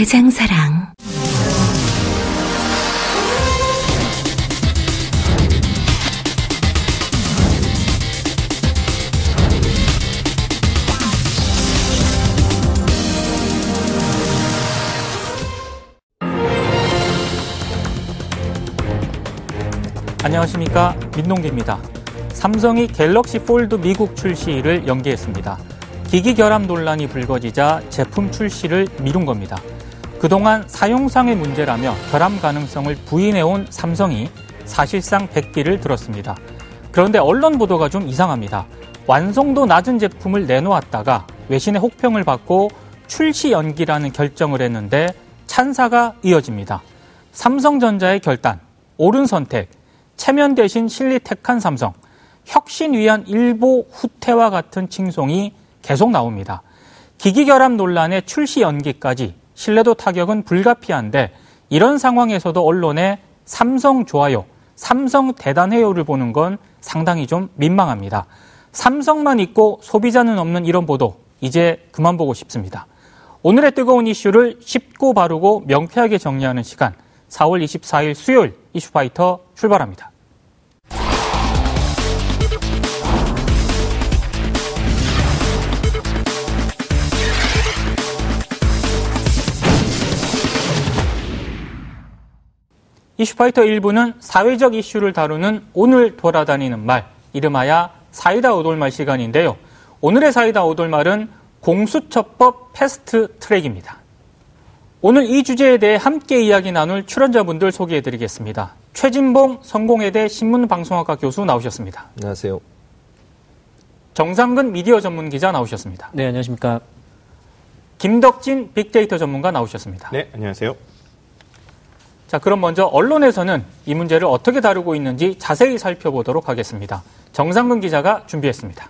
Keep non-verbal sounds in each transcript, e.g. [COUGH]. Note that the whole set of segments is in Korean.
대장사랑. 안녕하십니까 민동기입니다. 삼성이 갤럭시 폴드 미국 출시를 연기했습니다. 기기 결함 논란이 불거지자 제품 출시를 미룬 겁니다. 그동안 사용상의 문제라며 결함 가능성을 부인해온 삼성이 사실상 백기를 들었습니다. 그런데 언론 보도가 좀 이상합니다. 완성도 낮은 제품을 내놓았다가 외신의 혹평을 받고 출시 연기라는 결정을 했는데 찬사가 이어집니다. 삼성전자의 결단, 옳은 선택, 체면 대신 실리 택한 삼성, 혁신 위한 일보 후퇴와 같은 칭송이 계속 나옵니다. 기기 결함 논란의 출시 연기까지 신뢰도 타격은 불가피한데 이런 상황에서도 언론에 삼성 좋아요, 삼성 대단해요를 보는 건 상당히 좀 민망합니다. 삼성만 있고 소비자는 없는 이런 보도 이제 그만 보고 싶습니다. 오늘의 뜨거운 이슈를 쉽고 바르고 명쾌하게 정리하는 시간 4월 24일 수요일 이슈파이터 출발합니다. 이슈파이터 1부는 사회적 이슈를 다루는 오늘 돌아다니는 말, 이름하여 사이다 오돌말 시간인데요. 오늘의 사이다 오돌말은 공수처법 패스트 트랙입니다. 오늘 이 주제에 대해 함께 이야기 나눌 출연자분들 소개해 드리겠습니다. 최진봉 성공회대 신문방송학과 교수 나오셨습니다. 안녕하세요. 정상근 미디어 전문 기자 나오셨습니다. 네, 안녕하십니까. 김덕진 빅데이터 전문가 나오셨습니다. 네, 안녕하세요. 자, 그럼 먼저 언론에서는 이 문제를 어떻게 다루고 있는지 자세히 살펴보도록 하겠습니다. 정상근 기자가 준비했습니다.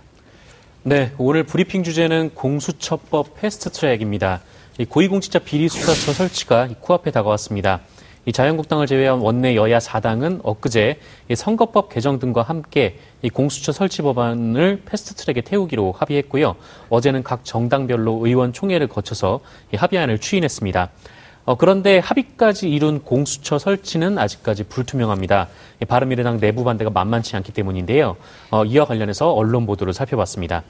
네, 오늘 브리핑 주제는 공수처법 패스트 트랙입니다. 고위공직자 비리수사처 설치가 코앞에 다가왔습니다. 이 자유한국당을 제외한 원내 여야 4당은 엊그제 선거법 개정 등과 함께 이 공수처 설치 법안을 패스트트랙에 태우기로 합의했고요. 어제는 각 정당별로 의원 총회를 거쳐서 합의안을 추인했습니다. 어, 그런데 합의까지 이룬 공수처 설치는 아직까지 불투명합니다. 바른미래당 내부 반대가 만만치 않기 때문인데요. 어, 이와 관련해서 언론 보도를 살펴봤습니다.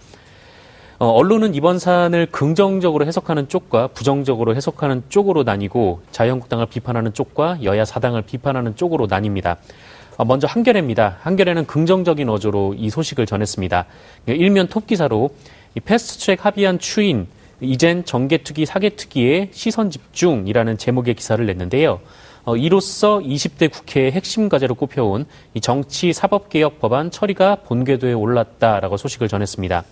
어, 언론은 이번 사안을 긍정적으로 해석하는 쪽과 부정적으로 해석하는 쪽으로 나뉘고 자유한국당을 비판하는 쪽과 여야 사당을 비판하는 쪽으로 나뉩니다. 어, 먼저 한겨레입니다. 한겨레는 긍정적인 어조로 이 소식을 전했습니다. 일면 톱 기사로 패스트트랙 합의안 추인 이젠 정개특위 사개특위의 시선 집중이라는 제목의 기사를 냈는데요. 어, 이로써 20대 국회의 핵심 과제로 꼽혀온 이 정치 사법개혁 법안 처리가 본궤도에 올랐다라고 소식을 전했습니다.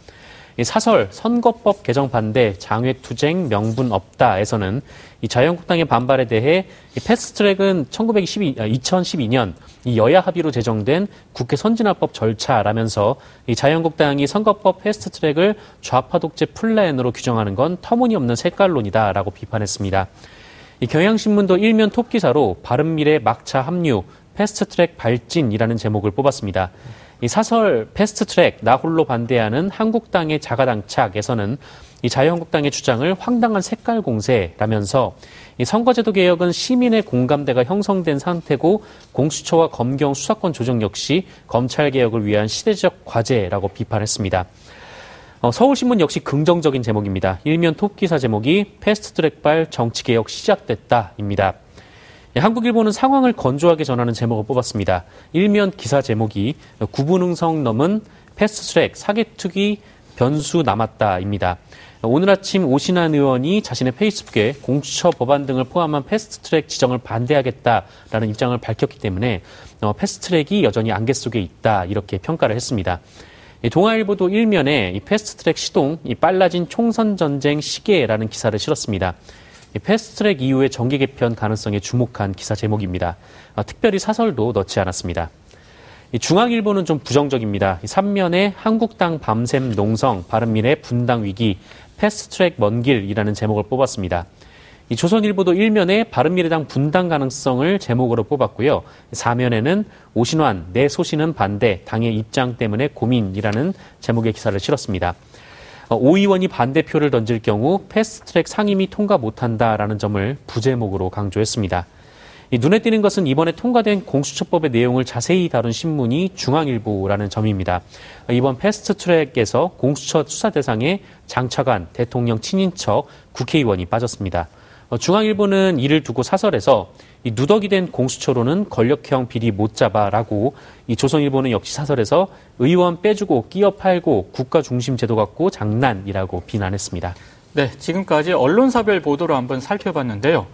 사설 선거법 개정 반대 장외투쟁 명분 없다에서는 이 자유한국당의 반발에 대해 이 패스트트랙은 1912, 2012년 아, 이 여야 합의로 제정된 국회 선진화법 절차라면서 이 자유한국당이 선거법 패스트트랙을 좌파 독재 플랜으로 규정하는 건 터무니없는 색깔론이다라고 비판했습니다. 이 경향신문도 일면 톱 기사로 바른미래 막차 합류 패스트트랙 발진이라는 제목을 뽑았습니다. 이 사설 패스트 트랙 나홀로 반대하는 한국당의 자가당착에서는 이 자유한국당의 주장을 황당한 색깔 공세라면서 이 선거제도 개혁은 시민의 공감대가 형성된 상태고 공수처와 검경 수사권 조정 역시 검찰 개혁을 위한 시대적 과제라고 비판했습니다. 어, 서울신문 역시 긍정적인 제목입니다. 일면 톱 기사 제목이 패스트트랙발 정치개혁 시작됐다입니다. 예, 한국일보는 상황을 건조하게 전하는 제목을 뽑았습니다. 일면 기사 제목이 구분응성 넘은 패스트트랙 사기투기 변수 남았다입니다. 오늘 아침 오신환 의원이 자신의 페이스북에 공수처 법안 등을 포함한 패스트트랙 지정을 반대하겠다라는 입장을 밝혔기 때문에 어, 패스트트랙이 여전히 안개 속에 있다 이렇게 평가를 했습니다. 동아일보도 일면에 이 패스트트랙 시동, 이 빨라진 총선 전쟁 시계라는 기사를 실었습니다. 패스트트랙 이후의 정기 개편 가능성에 주목한 기사 제목입니다. 아, 특별히 사설도 넣지 않았습니다. 중앙일보는 좀 부정적입니다. 3면에 한국당 밤샘 농성, 바른미래 분당 위기, 패스트트랙 먼 길이라는 제목을 뽑았습니다. 이 조선일보도 1면에 바른미래당 분당 가능성을 제목으로 뽑았고요. 4면에는 오신환, 내 소신은 반대, 당의 입장 때문에 고민이라는 제목의 기사를 실었습니다. 어, 오 의원이 반대표를 던질 경우 패스트트랙 상임위 통과 못한다라는 점을 부제목으로 강조했습니다. 눈에 띄는 것은 이번에 통과된 공수처법의 내용을 자세히 다룬 신문이 중앙일보라는 점입니다. 이번 패스트트랙에서 공수처 수사 대상에 장차관, 대통령 친인척, 국회의원이 빠졌습니다. 어, 중앙일보는 이를 두고 사설에서 이 누더기 된 공수처로는 권력형 비리 못 잡아라고 이 조선일보는 역시 사설에서 의원 빼주고 끼어 팔고 국가 중심 제도 갖고 장난이라고 비난했습니다. 네, 지금까지 언론사별 보도로 한번 살펴봤는데요.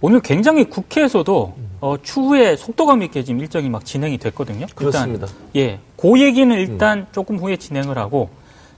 오늘 굉장히 국회에서도 어, 추후에 속도감 있게 지금 일정이 막 진행이 됐거든요. 그렇습니다. 일단, 예, 그 얘기는 일단 조금 후에 진행을 하고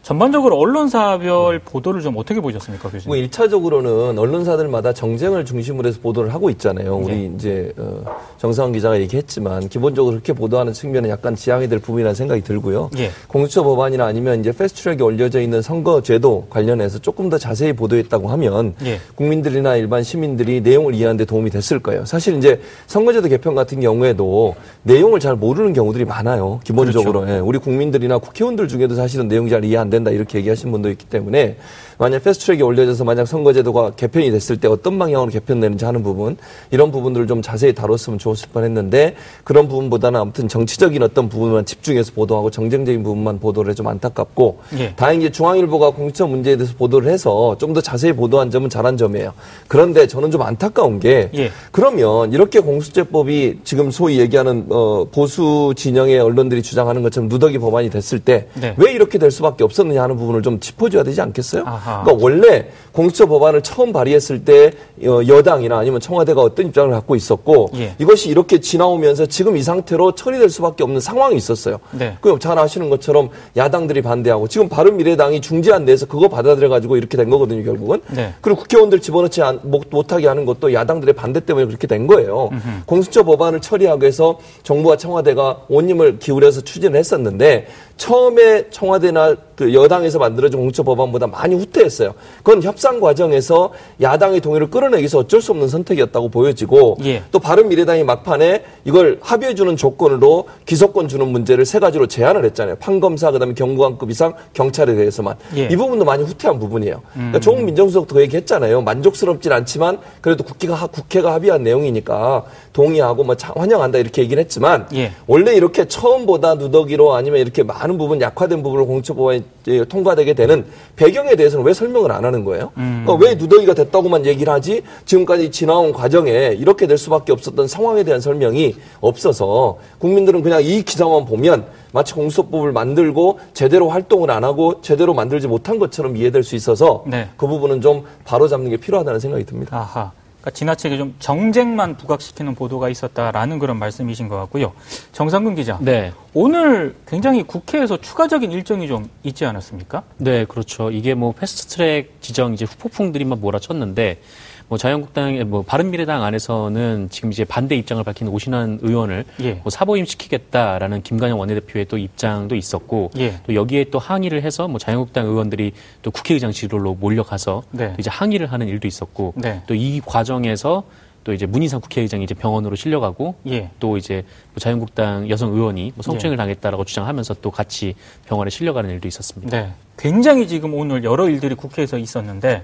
전반적으로 언론사별 보도를 좀 어떻게 보셨습니까, 교수님? 뭐 1차적으로는 언론사들마다 정쟁을 중심으로 해서 보도를 하고 있잖아요. 우리 네. 이제 어, 정상훈 기자가 얘기했지만 기본적으로 그렇게 보도하는 측면은 약간 지양이 될 부분이라는 생각이 들고요. 예. 공수처 법안이나 아니면 이제 패스트트랙에 올려져 있는 선거제도 관련해서 조금 더 자세히 보도했다고 하면 예. 국민들이나 일반 시민들이 내용을 이해하는 데 도움이 됐을 거예요. 사실 이제 선거제도 개편 같은 경우에도 내용을 잘 모르는 경우들이 많아요. 기본적으로. 그렇죠. 예. 우리 국민들이나 국회의원들 중에도 사실은 내용이 잘 이해 안 된다 이렇게 얘기하신 분도 있기 때문에 만약 패스트트랙에 올려져서 만약 선거제도가 개편이 됐을 때 어떤 방향으로 개편되는지 하는 부분 이런 부분들을 좀 자세히 다뤘으면 좋았을 뻔했는데 그런 부분보다는 아무튼 정치적인 어떤 부분만 집중해서 보도하고 정쟁적인 부분만 보도를 해좀 안타깝고 예. 다행히 중앙일보가 공수처 문제에 대해서 보도를 해서 좀 더 자세히 보도한 점은 잘한 점이에요. 그런데 저는 좀 안타까운 게 예. 그러면 이렇게 공수처법이 지금 소위 얘기하는 어, 보수 진영의 언론들이 주장하는 것처럼 누더기 법안이 됐을 때왜 네. 이렇게 될 수밖에 없었느냐 하는 부분을 좀 짚어줘야 되지 않겠어요? 아하. 그러니까 원래 공수처 법안을 처음 발의했을 때 어, 여당이나 아니면 청와대가 어떤 입장을 갖고 있었고 예. 이것이 이렇게 지나오면서 지금 이 상태로 처리될 수밖에 없는 상황이 있었어요. 네. 그잘 아시는 것처럼 야당들이 반대하고 지금 바른미래당이 중재안 내에서 그거 받아들여 가지고 이렇게 된 거거든요 결국은. 네. 그리고 국회의원들 집어넣지 못- 못하게 하는 것도 야당들의 반대 때문에 그렇게 된 거예요. 공수처 법안을 처리하기 위해서 정부와 청와대가 온 힘을 기울여서 추진을 했었는데 처음에 청와대나 그 여당에서 만들어진 공수처 법안보다 많이 후퇴 했어요. 그건 협상 과정에서 야당의 동의를 끌어내기 위해서 어쩔 수 없는 선택이었다고 보여지고 예. 또 바른미래당이 막판에 이걸 합의해주는 조건으로 기소권 주는 문제를 세 가지로 제안을 했잖아요. 판검사 그다음에 경무관급 이상 경찰에 대해서만 예. 이 부분도 많이 후퇴한 부분이에요. 그러니까 조국 민정수석도 그 얘기했잖아요. 만족스럽진 않지만 그래도 국회가 하- 국회가 합의한 내용이니까 동의하고 뭐 차- 환영한다 이렇게 얘기는 했지만 예. 원래 이렇게 처음보다 누더기로 아니면 이렇게 많은 부분 약화된 부분을 공처법안이 통과되게 되는 배경에 대해서는 왜 설명을 안 하는 거예요? 그러니까 왜 누더기가 됐다고만 얘기를 하지 지금까지 지나온 과정에 이렇게 될 수밖에 없었던 상황에 대한 설명이 없어서 국민들은 그냥 이 기사만 보면 마치 공수처법을 만들고 제대로 활동을 안 하고 제대로 만들지 못한 것처럼 이해될 수 있어서 네. 그 부분은 좀 바로잡는 게 필요하다는 생각이 듭니다. 아하. 그러니까 지나치게 좀 정쟁만 부각시키는 보도가 있었다라는 그런 말씀이신 것 같고요. 정상근 기자. 네. 오늘 굉장히 국회에서 추가적인 일정이 좀 있지 않았습니까? 네, 그렇죠. 이게 뭐 패스트트랙 지정 이제 후폭풍들이 막 몰아쳤는데 뭐 자유한국당, 뭐 바른미래당 안에서는 지금 이제 반대 입장을 밝힌 오신환 의원을 예. 뭐 사보임 시키겠다라는 김관영 원내대표의 또 입장도 있었고 예. 또 여기에 또 항의를 해서 뭐 자유한국당 의원들이 또 국회의장 지도로 몰려가서 네. 또 이제 항의를 하는 일도 있었고 네. 또이 과정에서 또 이제 문희상 국회의장이 이제 병원으로 실려가고 예. 또 이제 뭐 자유한국당 여성 의원이 뭐 성추행을 당했다라고 주장하면서 또 같이 병원에 실려가는 일도 있었습니다. 네. 굉장히 지금 오늘 여러 일들이 국회에서 있었는데,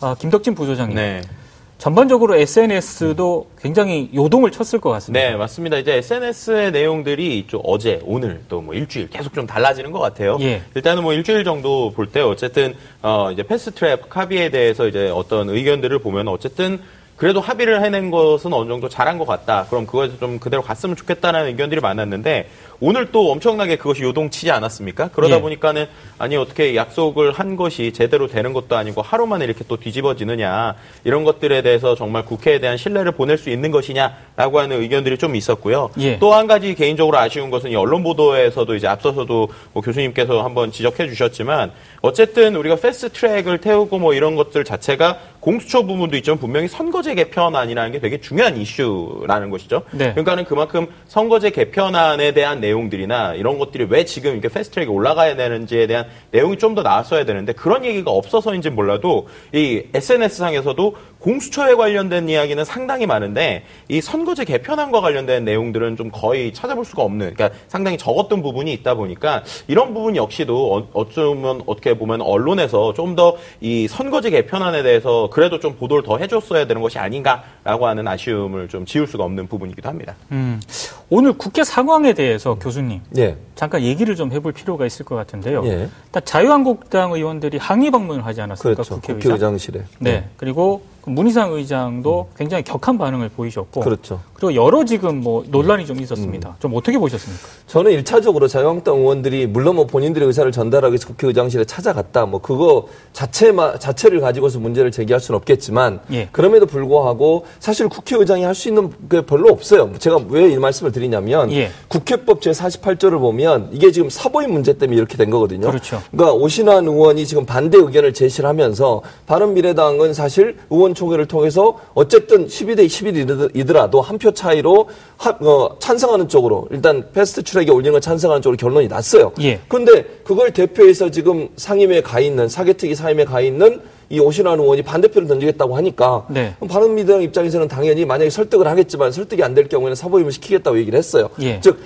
아, 김덕진 부소장님. 네. 전반적으로 SNS도 굉장히 요동을 쳤을 것 같습니다. 네, 맞습니다. 이제 SNS의 내용들이 좀 어제, 오늘 또 뭐 일주일 계속 좀 달라지는 것 같아요. 예. 일단은 뭐 일주일 정도 볼 때 어쨌든 어 이제 패스트트랙 합의에 대해서 이제 어떤 의견들을 보면 어쨌든 그래도 합의를 해낸 것은 어느 정도 잘한 것 같다. 그럼 그거에서 좀 그대로 갔으면 좋겠다는 의견들이 많았는데 오늘 또 엄청나게 그것이 요동치지 않았습니까? 그러다 예. 보니까는 아니 어떻게 약속을 한 것이 제대로 되는 것도 아니고 하루 만에 이렇게 또 뒤집어지느냐 이런 것들에 대해서 정말 국회에 대한 신뢰를 보낼 수 있는 것이냐라고 하는 의견들이 좀 있었고요. 예. 또한 가지 개인적으로 아쉬운 것은 이 언론 보도에서도 이제 앞서서도 뭐 교수님께서 한번 지적해 주셨지만 어쨌든 우리가 패스트 트랙을 태우고 뭐 이런 것들 자체가 공수처 부분도 있지만 분명히 선거제 개편안이라는 게 되게 중요한 이슈라는 것이죠. 네. 그러니까는 그만큼 선거제 개편안에 대한 내 용들이나 이런 것들이 왜 지금 이렇게 패스트트랙에 올라가야 되는지에 대한 내용이 좀 더 나왔어야 되는데 그런 얘기가 없어서인지 몰라도 이 SNS 상에서도 공수처에 관련된 이야기는 상당히 많은데 이 선거제 개편안과 관련된 내용들은 좀 거의 찾아볼 수가 없는 그러니까 상당히 적었던 부분이 있다 보니까 이런 부분 역시도 어, 어쩌면 어떻게 보면 언론에서 좀 더 이 선거제 개편안에 대해서 그래도 좀 보도를 더 해줬어야 되는 것이 아닌가라고 하는 아쉬움을 좀 지울 수가 없는 부분이기도 합니다. 음, 오늘 국회 상황에 대해서 교수님 예. 잠깐 얘기를 좀 해볼 필요가 있을 것 같은데요. 예. 일단 자유한국당 의원들이 항의 방문을 하지 않았습니까? 그렇죠. 국회의장? 국회의장실에. 네. 네. 그리고 그 문희상 의장도 음. 굉장히 격한 반응을 보이셨고 그렇죠. 그리고 여러 지금 뭐 논란이 좀 있었습니다. 음. 좀 어떻게 보셨습니까? 저는 일차적으로 자유한국당 의원들이 물론 뭐 본인들의 의사를 전달하기 위해서 국회의장실에 찾아갔다. 뭐 그거 자체마 자체를 가지고서 문제를 제기할 수는 없겠지만 예. 그럼에도 불구하고 사실 국회의장이 할 수 있는 게 별로 없어요. 제가 왜 이 말씀을 드리냐면 예. 국회법 제 48조를 보면 이게 지금 사보임 문제 때문에 이렇게 된 거거든요. 그렇죠. 그러니까 오신환 의원이 지금 반대 의견을 제시를 하면서 바른미래당은 사실 의원 총회를 통해서 어쨌든 12대 11이더라도 한 표 차이로 하, 어, 찬성하는 쪽으로 일단 패스트 트랙에 올리는 걸 찬성하는 쪽으로 결론이 났어요. 예. 그런데 그걸 대표해서 지금 상임위에 가 있는 사개특위 상임위에 가 있는 이 오신환 의원이 반대표를 던지겠다고 하니까 네. 바른미래당 입장에서는 당연히 만약에 설득을 하겠지만 설득이 안 될 경우에는 사보임을 시키겠다고 얘기를 했어요. 예. 즉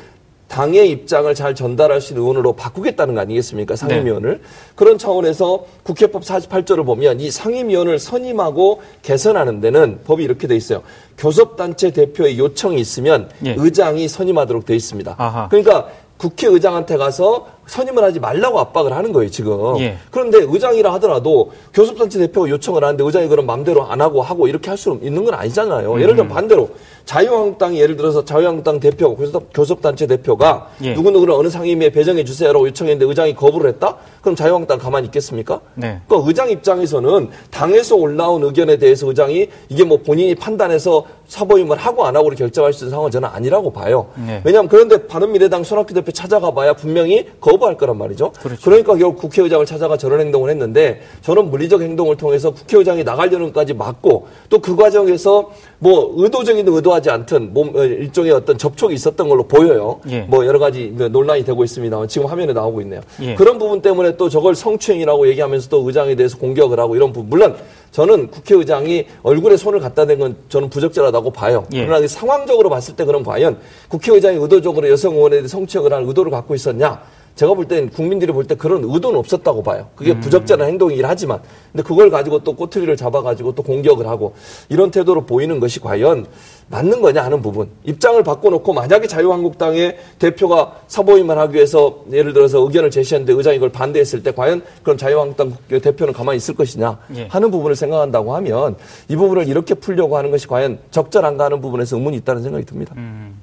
당의 입장을 잘 전달할 수 있는 의원으로 바꾸겠다는 거 아니겠습니까? 상임위원을. 네. 그런 차원에서 국회법 48조를 보면 이 상임위원을 선임하고 개선하는 데는 법이 이렇게 돼 있어요. 교섭단체 대표의 요청이 있으면 예. 의장이 선임하도록 돼 있습니다. 아하. 그러니까 국회의장한테 가서 선임을 하지 말라고 압박을 하는 거예요, 지금. 예. 그런데 의장이라 하더라도 교섭단체 대표가 요청을 하는데 의장이 그럼 맘대로 안 하고 하고 이렇게 할 수 있는 건 아니잖아요. 음. 예를 들면 반대로 자유한국당이 예를 들어서 자유한국당 대표, 교섭, 단체 대표가 예. 누구누구를 어느 상임위에 배정해 주세요라고 요청했는데 의장이 거부를 했다? 그럼 자유한국당 가만히 있겠습니까? 네. 그러니까 의장 입장에서는 당에서 올라온 의견에 대해서 의장이 이게 뭐 본인이 판단해서 사보임을 하고 안 하고 결정할 수 있는 상황은 저는 아니라고 봐요. 네. 왜냐하면 그런데 바른미래당 손학규 대표 찾아가 봐야 분명히 거 부할 거란 말이죠. 그렇죠. 그러니까 결국 국회의장을 찾아가 저런 행동을 했는데 저는 물리적 행동을 통해서 국회의장이 나가려는 것까지 막고 또 그 과정에서 뭐 의도적인 의도하지 않든 뭐 일종의 어떤 접촉이 있었던 걸로 보여요. 예. 뭐 여러 가지 논란이 되고 있습니다. 지금 화면에 나오고 있네요. 예. 그런 부분 때문에 또 저걸 성추행이라고 얘기하면서 또 의장에 대해서 공격을 하고 이런 부분 물론 저는 국회의장이 얼굴에 손을 갖다 댄 건 저는 부적절하다고 봐요. 예. 그러나 상황적으로 봤을 때 그럼 과연 국회의장이 의도적으로 여성 의원에 대해 성추행을 할 의도를 갖고 있었냐? 제가 볼 땐 국민들이 볼 때 그런 의도는 없었다고 봐요. 그게 음. 부적절한 행동이긴 하지만. 근데 그걸 가지고 또 꼬투리를 잡아가지고 또 공격을 하고 이런 태도로 보이는 것이 과연 맞는 거냐 하는 부분. 입장을 바꿔놓고 만약에 자유한국당의 대표가 사보임을 하기 위해서 예를 들어서 의견을 제시했는데 의장이 그걸 반대했을 때 과연 그럼 자유한국당 대표는 가만히 있을 것이냐 예. 하는 부분을 생각한다고 하면 이 부분을 이렇게 풀려고 하는 것이 과연 적절한가 하는 부분에서 의문이 있다는 생각이 듭니다. 음.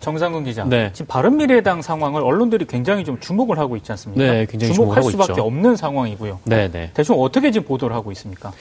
정상근 기자. 네. 지금 바른미래당 상황을 언론들이 굉장히 좀 주목을 하고 있지 않습니까? 네, 굉장히 주목할 수밖에 있죠. 없는 상황이고요. 네, 네. 대충 어떻게 지금 보도를 하고 있습니까?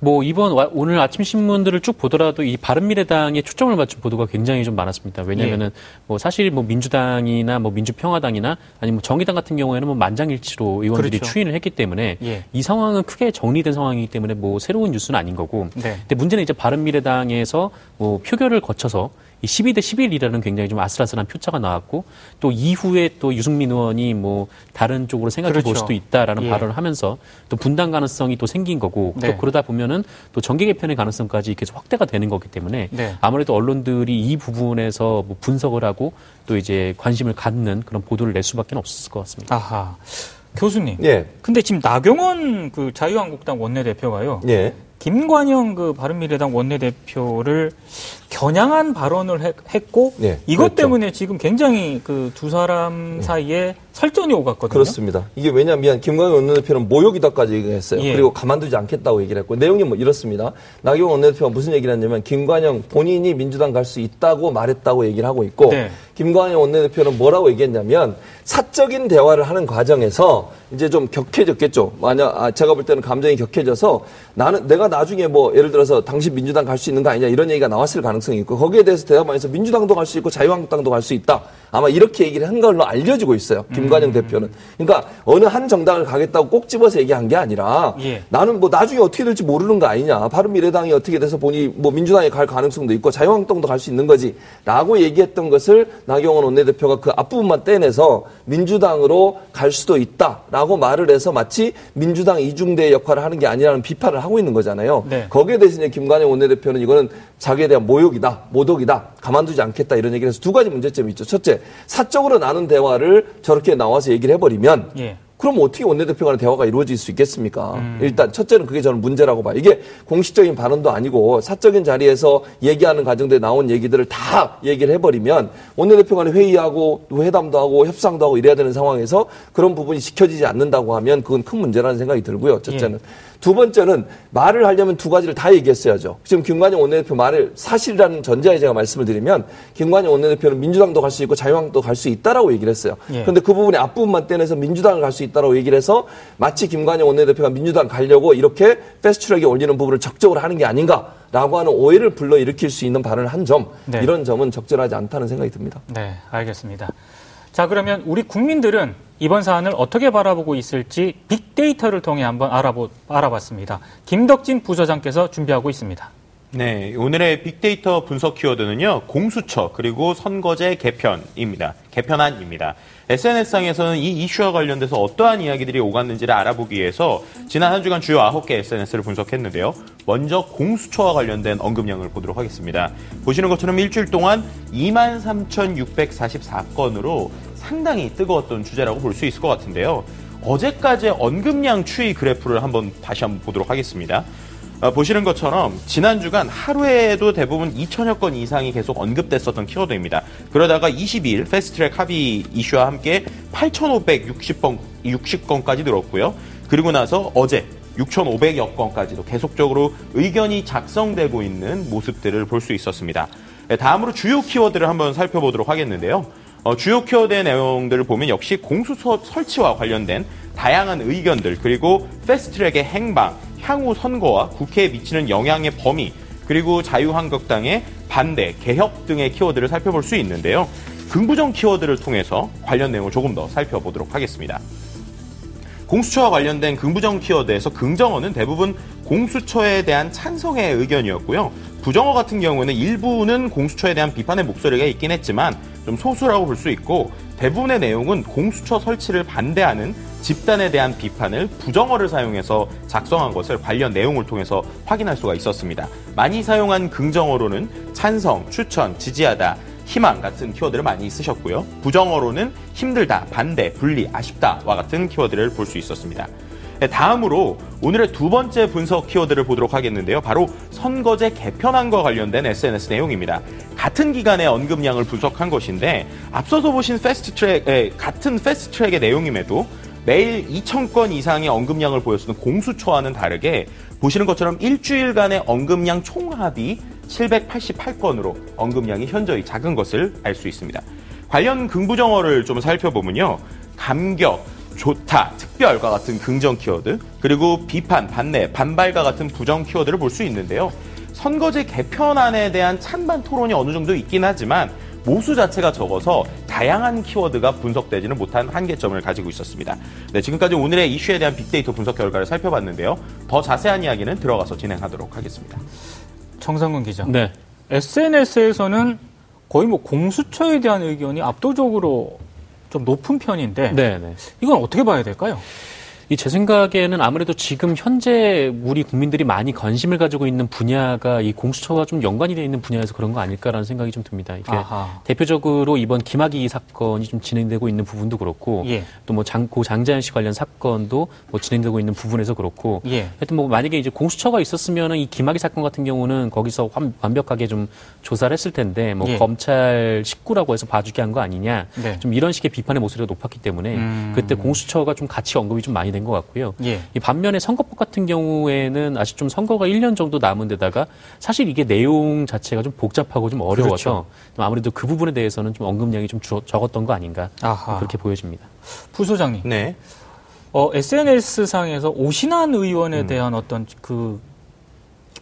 뭐 이번 오늘 아침 신문들을 쭉 보더라도 이 바른미래당에 초점을 맞춘 보도가 굉장히 좀 많았습니다. 왜냐면은 예. 뭐 사실 뭐 민주당이나 뭐 민주평화당이나 아니면 뭐 정의당 같은 경우에는 뭐 만장일치로 의원들이 그렇죠. 추인을 했기 때문에 예. 이 상황은 크게 정리된 상황이기 때문에 뭐 새로운 뉴스는 아닌 거고. 네. 근데 문제는 이제 바른미래당에서 뭐 표결을 거쳐서 이 12대 11이라는 굉장히 좀 아슬아슬한 표차가 나왔고 또 이후에 또 유승민 의원이 뭐 다른 쪽으로 생각해 그렇죠. 볼 수도 있다라는 예. 발언을 하면서 또 분당 가능성이 또 생긴 거고 네. 또 그러다 보면은 또 정계 개편의 가능성까지 계속 확대가 되는 거기 때문에 네. 아무래도 언론들이 이 부분에서 뭐 분석을 하고 또 이제 관심을 갖는 그런 보도를 낼 수밖에 없을 것 같습니다. 아하. 교수님. 예. 근데 지금 나경원 그 자유한국당 원내대표가요. 예. 김관영 그 바른미래당 원내대표를 겨냥한 발언을 했고 네, 이것 그렇죠. 때문에 지금 굉장히 그 두 사람 네. 사이에 설전이 오갔거든요. 그렇습니다. 이게 왜냐하면 김광현 원내대표는 모욕이다까지 얘기했어요. 예. 그리고 가만두지 않겠다고 얘기를 했고 내용이 뭐 이렇습니다. 나경원 원내대표가 무슨 얘기를 했냐면 김관영 본인이 민주당 갈 수 있다고 말했다고 얘기를 하고 있고 네. 김관영 원내대표는 뭐라고 얘기했냐면 사적인 대화를 하는 과정에서 이제 좀 격해졌겠죠. 만약 아, 제가 볼 때는 감정이 격해져서 나는 내가 나중에 뭐 예를 들어서 당신 민주당 갈 수 있는 거 아니냐 이런 얘기가 나왔을 가능성이 있고 거기에 대해서 대답하면서 민주당도 갈 수 있고 자유한국당도 갈 수 있다. 아마 이렇게 얘기를 한 걸로 알려지고 있어요. 김 김관영 대표는. 그러니까 어느 한 정당을 가겠다고 꼭 집어서 얘기한 게 아니라 예. 나는 뭐 나중에 어떻게 될지 모르는 거 아니냐. 바른미래당이 어떻게 돼서 보니 뭐 민주당에 갈 가능성도 있고 자유한국당도 갈 수 있는 거지라고 얘기했던 것을 나경원 원내대표가 그 앞부분만 떼내서 민주당으로 갈 수도 있다라고 말을 해서 마치 민주당 이중대 역할을 하는 게 아니라는 비판을 하고 있는 거잖아요. 네. 거기에 대해서 이제 김관영 원내대표는 이거는 자기에 대한 모욕이다, 모독이다, 가만두지 않겠다 이런 얘기를 해서 두 가지 문제점이 있죠. 첫째, 사적으로 나눈 대화를 저렇게 나와서 얘기를 해버리면 예. 그럼 어떻게 원내대표 간의 대화가 이루어질 수 있겠습니까? 일단 첫째는 그게 저는 문제라고 봐요. 이게 공식적인 발언도 아니고 사적인 자리에서 얘기하는 과정들에 나온 얘기들을 다 얘기를 해버리면 원내대표 간에 회의하고 회담도 하고 협상도 하고 이래야 되는 상황에서 그런 부분이 지켜지지 않는다고 하면 그건 큰 문제라는 생각이 들고요. 첫째는. 두 번째는 말을 하려면 두 가지를 다 얘기했어야죠. 지금 김관영 원내대표 말을 사실이라는 전제에 제가 말씀을 드리면 김관영 원내대표는 민주당도 갈 수 있고 자유한국도 갈 수 있다라고 얘기를 했어요. 예. 그런데 그 부분의 앞부분만 떼내서 민주당을 갈 수 있다 라고 얘기를 해서 마치 김관영 원내대표가 민주당 가려고 이렇게 패스트트랙에 올리는 부분을 적극적으로 하는 게 아닌가라고 하는 오해를 불러일으킬 수 있는 발언을 한 점, 네. 이런 점은 적절하지 않다는 생각이 듭니다. 네, 알겠습니다. 자, 그러면 우리 국민들은 이번 사안을 어떻게 바라보고 있을지 빅데이터를 통해 한번 알아보, 알아봤습니다. 김덕진 부서장께서 준비하고 있습니다. 네, 오늘의 빅데이터 분석 키워드는요, 공수처, 그리고 선거제 개편입니다. 개편안입니다. SNS상에서는 이 이슈와 관련돼서 어떠한 이야기들이 오갔는지를 알아보기 위해서 지난 한 주간 주요 9개 SNS를 분석했는데요. 먼저 공수처와 관련된 언급량을 보도록 하겠습니다. 보시는 것처럼 일주일 동안 23,644건으로 상당히 뜨거웠던 주제라고 볼 수 있을 것 같은데요. 어제까지의 언급량 추이 그래프를 한번 다시 한번 보도록 하겠습니다. 어, 보시는 것처럼 지난 주간 하루에도 대부분 2천여 건 이상이 계속 언급됐었던 키워드입니다. 그러다가 22일 패스트트랙 합의 이슈와 함께 8,560건 60건까지 늘었고요. 그리고 나서 어제 6,500여 건까지도 계속적으로 의견이 작성되고 있는 모습들을 볼 수 있었습니다. 네, 다음으로 주요 키워드를 한번 살펴보도록 하겠는데요. 어, 주요 키워드의 내용들을 보면 역시 공수처 설치와 관련된 다양한 의견들 그리고 패스트트랙의 행방, 향후 선거와 국회에 미치는 영향의 범위 그리고 자유한국당의 반대, 개혁 등의 키워드를 살펴볼 수 있는데요. 긍부정 키워드를 통해서 관련 내용을 조금 더 살펴보도록 하겠습니다. 공수처와 관련된 긍부정 키워드에서 긍정어는 대부분 공수처에 대한 찬성의 의견이었고요. 부정어 같은 경우에는 일부는 공수처에 대한 비판의 목소리가 있긴 했지만 좀 소수라고 볼 수 있고 대부분의 내용은 공수처 설치를 반대하는 집단에 대한 비판을 부정어를 사용해서 작성한 것을 관련 내용을 통해서 확인할 수가 있었습니다. 많이 사용한 긍정어로는 찬성, 추천, 지지하다, 희망 같은 키워드를 많이 쓰셨고요. 부정어로는 힘들다, 반대, 분리, 아쉽다와 같은 키워드를 볼 수 있었습니다. 네, 다음으로 오늘의 두 번째 분석 키워드를 보도록 하겠는데요. 바로 선거제 개편안과 관련된 SNS 내용입니다. 같은 기간의 언급량을 분석한 것인데 앞서서 보신 패스트트랙, 에, 같은 패스트트랙의 내용임에도 매일 2,000건 이상의 언급량을 보였던 공수처와는 다르게 보시는 것처럼 일주일간의 언급량 총합이 788건으로 언급량이 현저히 작은 것을 알 수 있습니다. 관련 긍부정어를 좀 살펴보면요. 감격, 좋다, 특별과 같은 긍정 키워드, 그리고 비판, 반대, 반발과 같은 부정 키워드를 볼 수 있는데요. 선거제 개편안에 대한 찬반 토론이 어느 정도 있긴 하지만 모수 자체가 적어서 다양한 키워드가 분석되지는 못한 한계점을 가지고 있었습니다. 네, 지금까지 오늘의 이슈에 대한 빅데이터 분석 결과를 살펴봤는데요. 더 자세한 이야기는 들어가서 진행하도록 하겠습니다. 정상근 기자. 네. SNS에서는 거의 뭐 공수처에 대한 의견이 압도적으로 좀 높은 편인데 네, 네. 이건 어떻게 봐야 될까요? 이 제 생각에는 아무래도 지금 현재 우리 국민들이 많이 관심을 가지고 있는 분야가 이 공수처와 좀 연관이 되어 있는 분야에서 그런 거 아닐까라는 생각이 좀 듭니다. 이게 아하. 대표적으로 이번 김학의 사건이 좀 진행되고 있는 부분도 그렇고 예. 또뭐 장고 장자연 씨 관련 사건도 뭐 진행되고 있는 부분에서 그렇고 예. 하여튼 뭐 만약에 이제 공수처가 있었으면은 이 김학의 사건 같은 경우는 거기서 완, 완벽하게 좀 조사를 했을 텐데 뭐 예. 검찰 식구라고 해서 봐주게 한 거 아니냐 네. 좀 이런 식의 비판의 목소리가 높았기 때문에 음. 그때 공수처가 좀 같이 언급이 좀 많이 된것 같고요. 예. 이 반면에 선거법 같은 경우에는 아직 좀 선거가 1년 정도 남은 데다가 사실 이게 내용 자체가 좀 복잡하고 좀 어려워서 그렇죠. 좀 아무래도 그 부분에 대해서는 좀 언급량이 좀 주- 적었던 거 아닌가 아하. 그렇게 보여집니다. 부소장님. 네. 어, SNS 상에서 오신환 의원에 음. 대한 어떤 그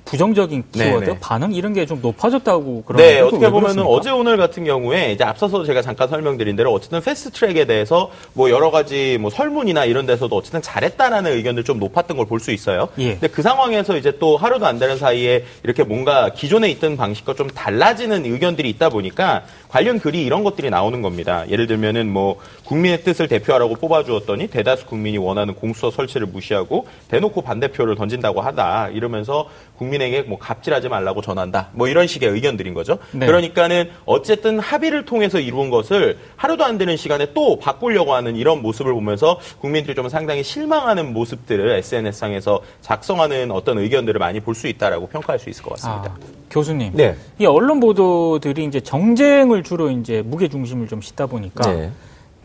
부정적인 키워드, 네네. 반응 이런 게 좀 높아졌다고 그러는데 네, 그거 어떻게 왜 보면은? 어제 오늘 같은 경우에 이제 앞서서 제가 잠깐 설명드린 대로 어쨌든 패스트 트랙에 대해서 뭐 여러 가지 뭐 설문이나 이런 데서도 어쨌든 잘했다라는 의견들 좀 높았던 걸 볼 수 있어요. 예. 근데 그 상황에서 이제 또 하루도 안 되는 사이에 이렇게 뭔가 기존에 있던 방식과 좀 달라지는 의견들이 있다 보니까 관련 글이 이런 것들이 나오는 겁니다. 예를 들면은 뭐 국민의 뜻을 대표하라고 뽑아주었더니 대다수 국민이 원하는 공수처 설치를 무시하고 대놓고 반대표를 던진다고 하다 이러면서 국민 에게 뭐 갑질하지 말라고 전한다. 뭐 이런 식의 의견들인 거죠. 네. 그러니까는 어쨌든 합의를 통해서 이루은 것을 하루도 안 되는 시간에 또 바꾸려고 하는 이런 모습을 보면서 국민들이 좀 상당히 실망하는 모습들을 SNS상에서 작성하는 어떤 의견들을 많이 볼 수 있다라고 평가할 수 있을 것 같습니다. 아, 교수님. 네. 이 언론 보도들이 이제 정쟁을 주로 이제 무게 중심을 좀 싣다 보니까 네.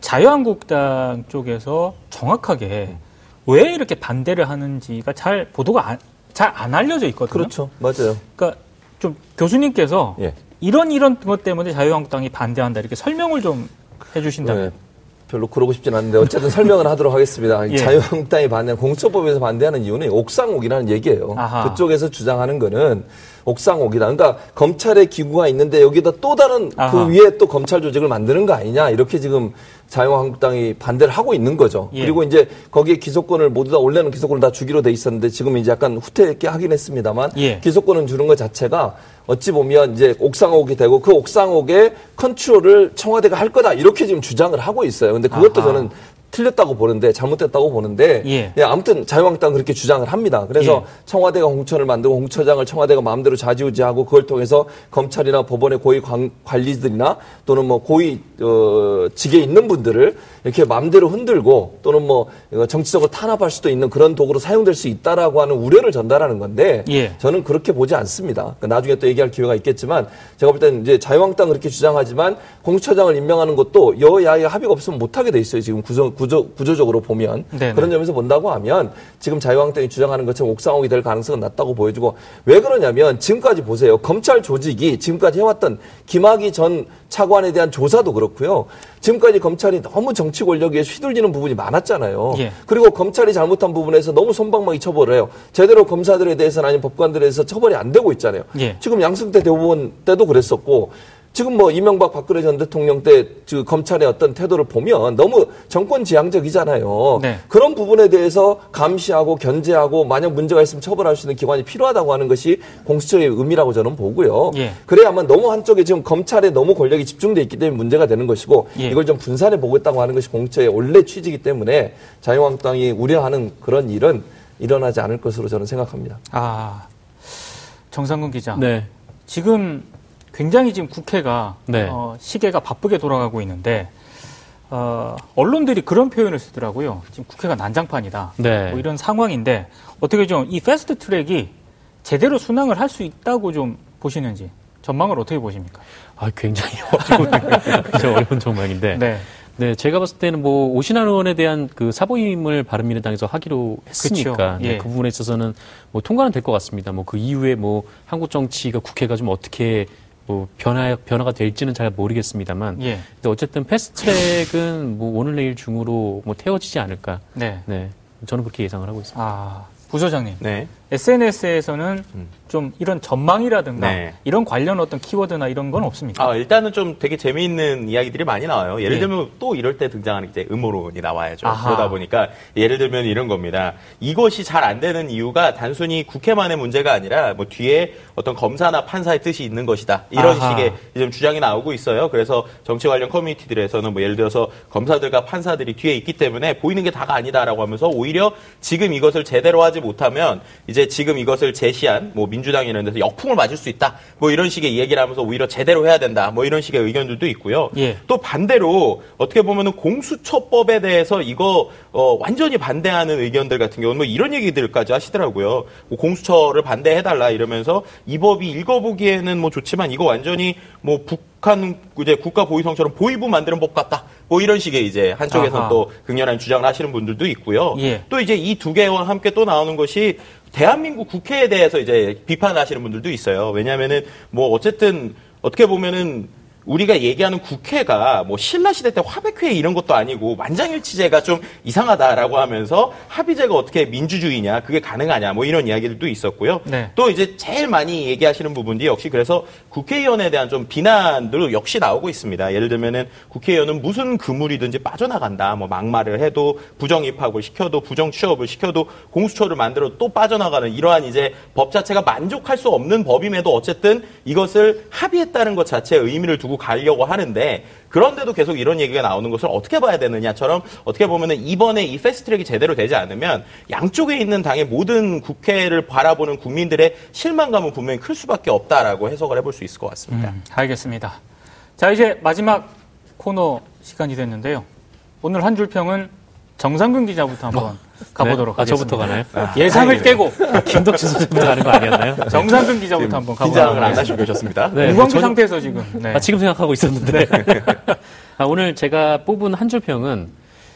자유한국당 쪽에서 정확하게 왜 이렇게 반대를 하는지가 잘 보도가 잘 안 알려져 있거든요. 그렇죠. 맞아요. 그러니까 좀 교수님께서 예. 이런 이런 것 때문에 자유한국당이 반대한다 이렇게 설명을 좀 해주신다면. 네. 별로 그러고 싶진 않은데 어쨌든 설명을 하도록 하겠습니다. [LAUGHS] 예. 자유한국당이 반대, 공처법에서 반대하는 이유는 옥상옥이라는 얘기예요. 아하. 그쪽에서 주장하는 거는 옥상옥이다. 그러니까 검찰의 기구가 있는데 여기다 또 다른 아하. 그 위에 또 검찰 조직을 만드는 거 아니냐 이렇게 지금 자유한국당이 반대를 하고 있는 거죠. 예. 그리고 이제 거기에 기소권을 모두 다 원래는 기소권을 다 주기로 돼 있었는데 지금 이제 약간 후퇴하게 하긴 했습니다만 예. 기소권을 주는 것 자체가 어찌 보면 이제 옥상옥이 되고 그 옥상옥의 컨트롤을 청와대가 할 거다 이렇게 지금 주장을 하고 있어요. 근데 그것도 아하. 저는 틀렸다고 보는데 잘못됐다고 보는데 예. 예, 아무튼 자유한국당 그렇게 주장을 합니다. 그래서 예. 청와대가 공천을 만들고 공처장을 청와대가 마음대로 좌지우지하고 그걸 통해서 검찰이나 법원의 고위 관, 관리들이나 또는 뭐 고위 어, 직에 있는 분들을 이렇게 마음대로 흔들고 또는 뭐 정치적으로 탄압할 수도 있는 그런 도구로 사용될 수 있다라고 하는 우려를 전달하는 건데 예. 저는 그렇게 보지 않습니다. 그러니까 나중에 또 얘기할 기회가 있겠지만 제가 볼 때는 이제 자유한국당 그렇게 주장하지만 공처장을 임명하는 것도 여야의 합의가 없으면 못하게 돼 있어요. 지금 구조, 구조, 구조적으로 보면 네네. 그런 점에서 본다고 하면 지금 자유한국당이 주장하는 것처럼 옥상옥이 될 가능성은 낮다고 보여지고 왜 그러냐면 지금까지 보세요. 검찰 조직이 지금까지 해왔던 김학의 전 차관에 대한 조사도 그렇고요. 지금까지 검찰이 너무 정치 권력에 휘둘리는 부분이 많았잖아요. 예. 그리고 검찰이 잘못한 부분에서 너무 손방망이 처벌을 해요. 제대로 검사들에 대해서는 아니면 법관들에 대해서 처벌이 안 되고 있잖아요. 예. 지금 양승태 대법원 때도 그랬었고 지금 뭐 이명박 박근혜 전 대통령 때그 검찰의 어떤 태도를 보면 너무 정권 지향적이잖아요. 네. 그런 부분에 대해서 감시하고 견제하고 만약 문제가 있으면 처벌할 수 있는 기관이 필요하다고 하는 것이 공수처의 의미라고 저는 보고요. 예. 그래야만 너무 한쪽에 지금 검찰에 너무 권력이 집중돼 있기 때문에 문제가 되는 것이고 예. 이걸 좀 분산해 보겠다고 하는 것이 공수처의 원래 취지이기 때문에 자유한국당이 우려하는 그런 일은 일어나지 않을 것으로 저는 생각합니다. 아 정상근 기자. 네. 지금 굉장히 지금 국회가 네. 어, 시계가 바쁘게 돌아가고 있는데 어, 언론들이 그런 표현을 쓰더라고요. 지금 국회가 난장판이다. 네. 뭐 이런 상황인데 어떻게 좀 이 패스트 트랙이 제대로 순항을 할 수 있다고 좀 보시는지 전망을 어떻게 보십니까? 아, 굉장히 [LAUGHS] 어려운, 굉장히 어려운 전망인데. 네. 네, 제가 봤을 때는 뭐 오신환 의원에 대한 그 사보임을 바른미래당에서 하기로 했으니까 그쵸. 네, 예. 그 부분에 있어서는 뭐 통과는 될 것 같습니다. 뭐 그 이후에 뭐 한국 정치가 국회가 좀 어떻게 뭐 변화 변화가 될지는 잘 모르겠습니다만, 예. 근데 어쨌든 패스트트랙은 뭐 오늘 내일 중으로 뭐 태워지지 않을까. 네. 네, 저는 그렇게 예상을 하고 있습니다. 아 부소장님. 네. SNS에서는 좀 이런 전망이라든가 네. 이런 관련 어떤 키워드나 이런 건 없습니까? 아, 일단은 좀 되게 재미있는 이야기들이 많이 나와요. 예를 예. 들면 또 이럴 때 등장하는 이제 음모론이 나와야죠. 아하. 그러다 보니까 예를 들면 이런 겁니다. 이것이 잘 안 되는 이유가 단순히 국회만의 문제가 아니라 뭐 뒤에 어떤 검사나 판사의 뜻이 있는 것이다. 이런 아하. 식의 지금 주장이 나오고 있어요. 그래서 정치 관련 커뮤니티들에서는 뭐 예를 들어서 검사들과 판사들이 뒤에 있기 때문에 보이는 게 다가 아니다라고 하면서 오히려 지금 이것을 제대로 하지 못하면 이제 지금 이것을 제시한 뭐 민주당 이런 데서 역풍을 맞을 수 있다. 뭐 이런 식의 얘기를 하면서 오히려 제대로 해야 된다. 뭐 이런 식의 의견들도 있고요. 예. 또 반대로 어떻게 보면은 공수처법에 대해서 이거 어, 완전히 반대하는 의견들 같은 경우는 뭐 이런 얘기들까지 하시더라고요. 뭐 공수처를 반대해달라 이러면서 이 법이 읽어보기에는 뭐 좋지만 이거 완전히 뭐 북한 이제 국가 보위성처럼 보위부 만드는 법 같다. 뭐 이런 식의 이제 한쪽에서 아하. 또 극렬한 주장을 하시는 분들도 있고요. 예. 또 이제 이 두 개와 함께 또 나오는 것이 대한민국 국회에 대해서 이제 비판하시는 분들도 있어요. 왜냐하면은 뭐 어쨌든 어떻게 보면은 우리가 얘기하는 국회가 뭐 신라 시대 때 화백회 이런 것도 아니고 만장일치제가 좀 이상하다라고 하면서 합의제가 어떻게 민주주의냐 그게 가능하냐 뭐 이런 이야기들도 있었고요. 네. 또 이제 제일 많이 얘기하시는 부분이 역시 그래서 국회의원에 대한 좀 비난도 역시 나오고 있습니다. 예를 들면은 국회의원은 무슨 그물이든지 빠져나간다. 뭐 막말을 해도 부정 입학을 시켜도 부정 취업을 시켜도 공수처를 만들어 또 빠져나가는 이러한 이제 법 자체가 만족할 수 없는 법임에도 어쨌든 이것을 합의했다는 것 자체에 의미를 두고 가려고 하는데 그런데도 계속 이런 얘기가 나오는 것을 어떻게 봐야 되느냐처럼 어떻게 보면은 이번에 이 패스트트랙이 제대로 되지 않으면 양쪽에 있는 당의 모든 국회를 바라보는 국민들의 실망감은 분명히 클 수밖에 없다라고 해석을 해볼 수 있을 것 같습니다. 음, 알겠습니다. 자, 이제 마지막 코너 시간이 됐는데요. 오늘 한 줄 평은 정상근 기자부터 한번 가보도록 네? 아, 하겠습니다. 저부터 가나요? 예상을 깨고 김덕진 선생님부터 가는 거 아니었나요? [LAUGHS] 정상근 기자부터 한번 가보도록 긴장을 안 하겠습니다. 하시고 계셨습니다. 네, 저는- 상태에서 지금. 네. 아, 지금 생각하고 있었는데. [LAUGHS] 아, 오늘 제가 뽑은 한 줄 평은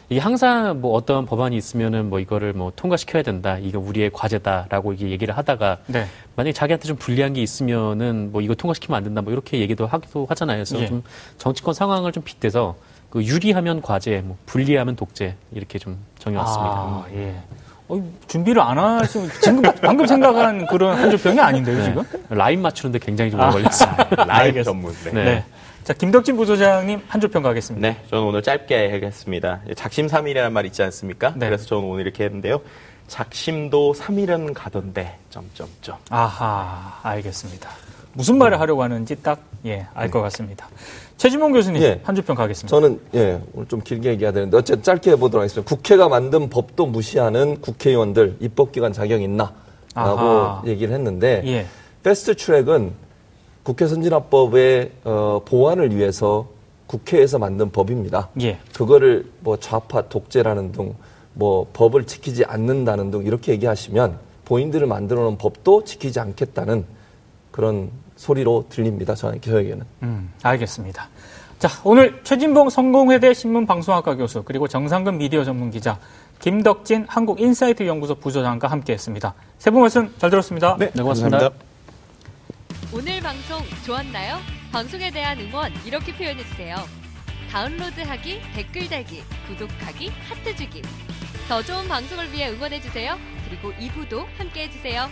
이 항상 뭐 어떤 법안이 있으면은 뭐 이거를 뭐 통과시켜야 된다. 이거 우리의 과제다라고 이게 얘기를 하다가 네. 만약에 자기한테 좀 불리한 게 있으면은 뭐 이거 통과시키면 안 된다. 뭐 이렇게 얘기도 하기도 하잖아요. 그래서 예. 좀 정치권 상황을 좀 빗대서 그 유리하면 과제, 뭐 불리하면 독재 이렇게 좀 정해왔습니다. 아, 예. 어, 준비를 안 하시면 지금 방금 생각한 그런 한줄 평이 아닌데요, 지금? 라인 맞추는데 굉장히 좀 오래 걸렸어요. 라이브 전문. 네. 네. 네. 자, 김덕진 부소장님 한줄평 가겠습니다. 네, 저는 오늘 짧게 하겠습니다. 작심 삼일이라는 말 있지 않습니까? 네. 그래서 저는 오늘 이렇게 했는데요. 작심도 삼일은 가던데 점점점. 아하, 알겠습니다. 무슨 말을 하려고 하는지 딱, 예, 알것 같습니다. 최진봉 교수님, 예. 한줄평 가겠습니다. 저는 예 오늘 좀 길게 얘기해야 되는데 어쨌든 짧게 해보도록 하겠습니다. 국회가 만든 법도 무시하는 국회의원들 입법기관 자격 있나라고 아하. 얘기를 했는데 예. 패스트트랙은 국회 선진화법의 어, 보완을 위해서 국회에서 만든 법입니다. 예. 그거를 뭐 좌파 독재라는 등 뭐 법을 지키지 않는다는 등 이렇게 얘기하시면 본인들을 만들어 놓은 법도 지키지 않겠다는 그런 소리로 들립니다. 저는 저에게는. 음, 알겠습니다. 자, 오늘 최진봉 성공회대 신문방송학과 교수, 그리고 정상근 미디어 전문 기자, 김덕진 한국인사이트 연구소 부소장과 함께 했습니다. 세 분 말씀 잘 들었습니다. 네, 네, 고맙습니다. 오늘 방송 좋았나요? 방송에 대한 응원 이렇게 표현해 주세요. 다운로드하기, 댓글 달기, 구독하기, 하트 주기. 더 좋은 방송을 위해 응원해 주세요. 그리고 2부도 함께 해 주세요.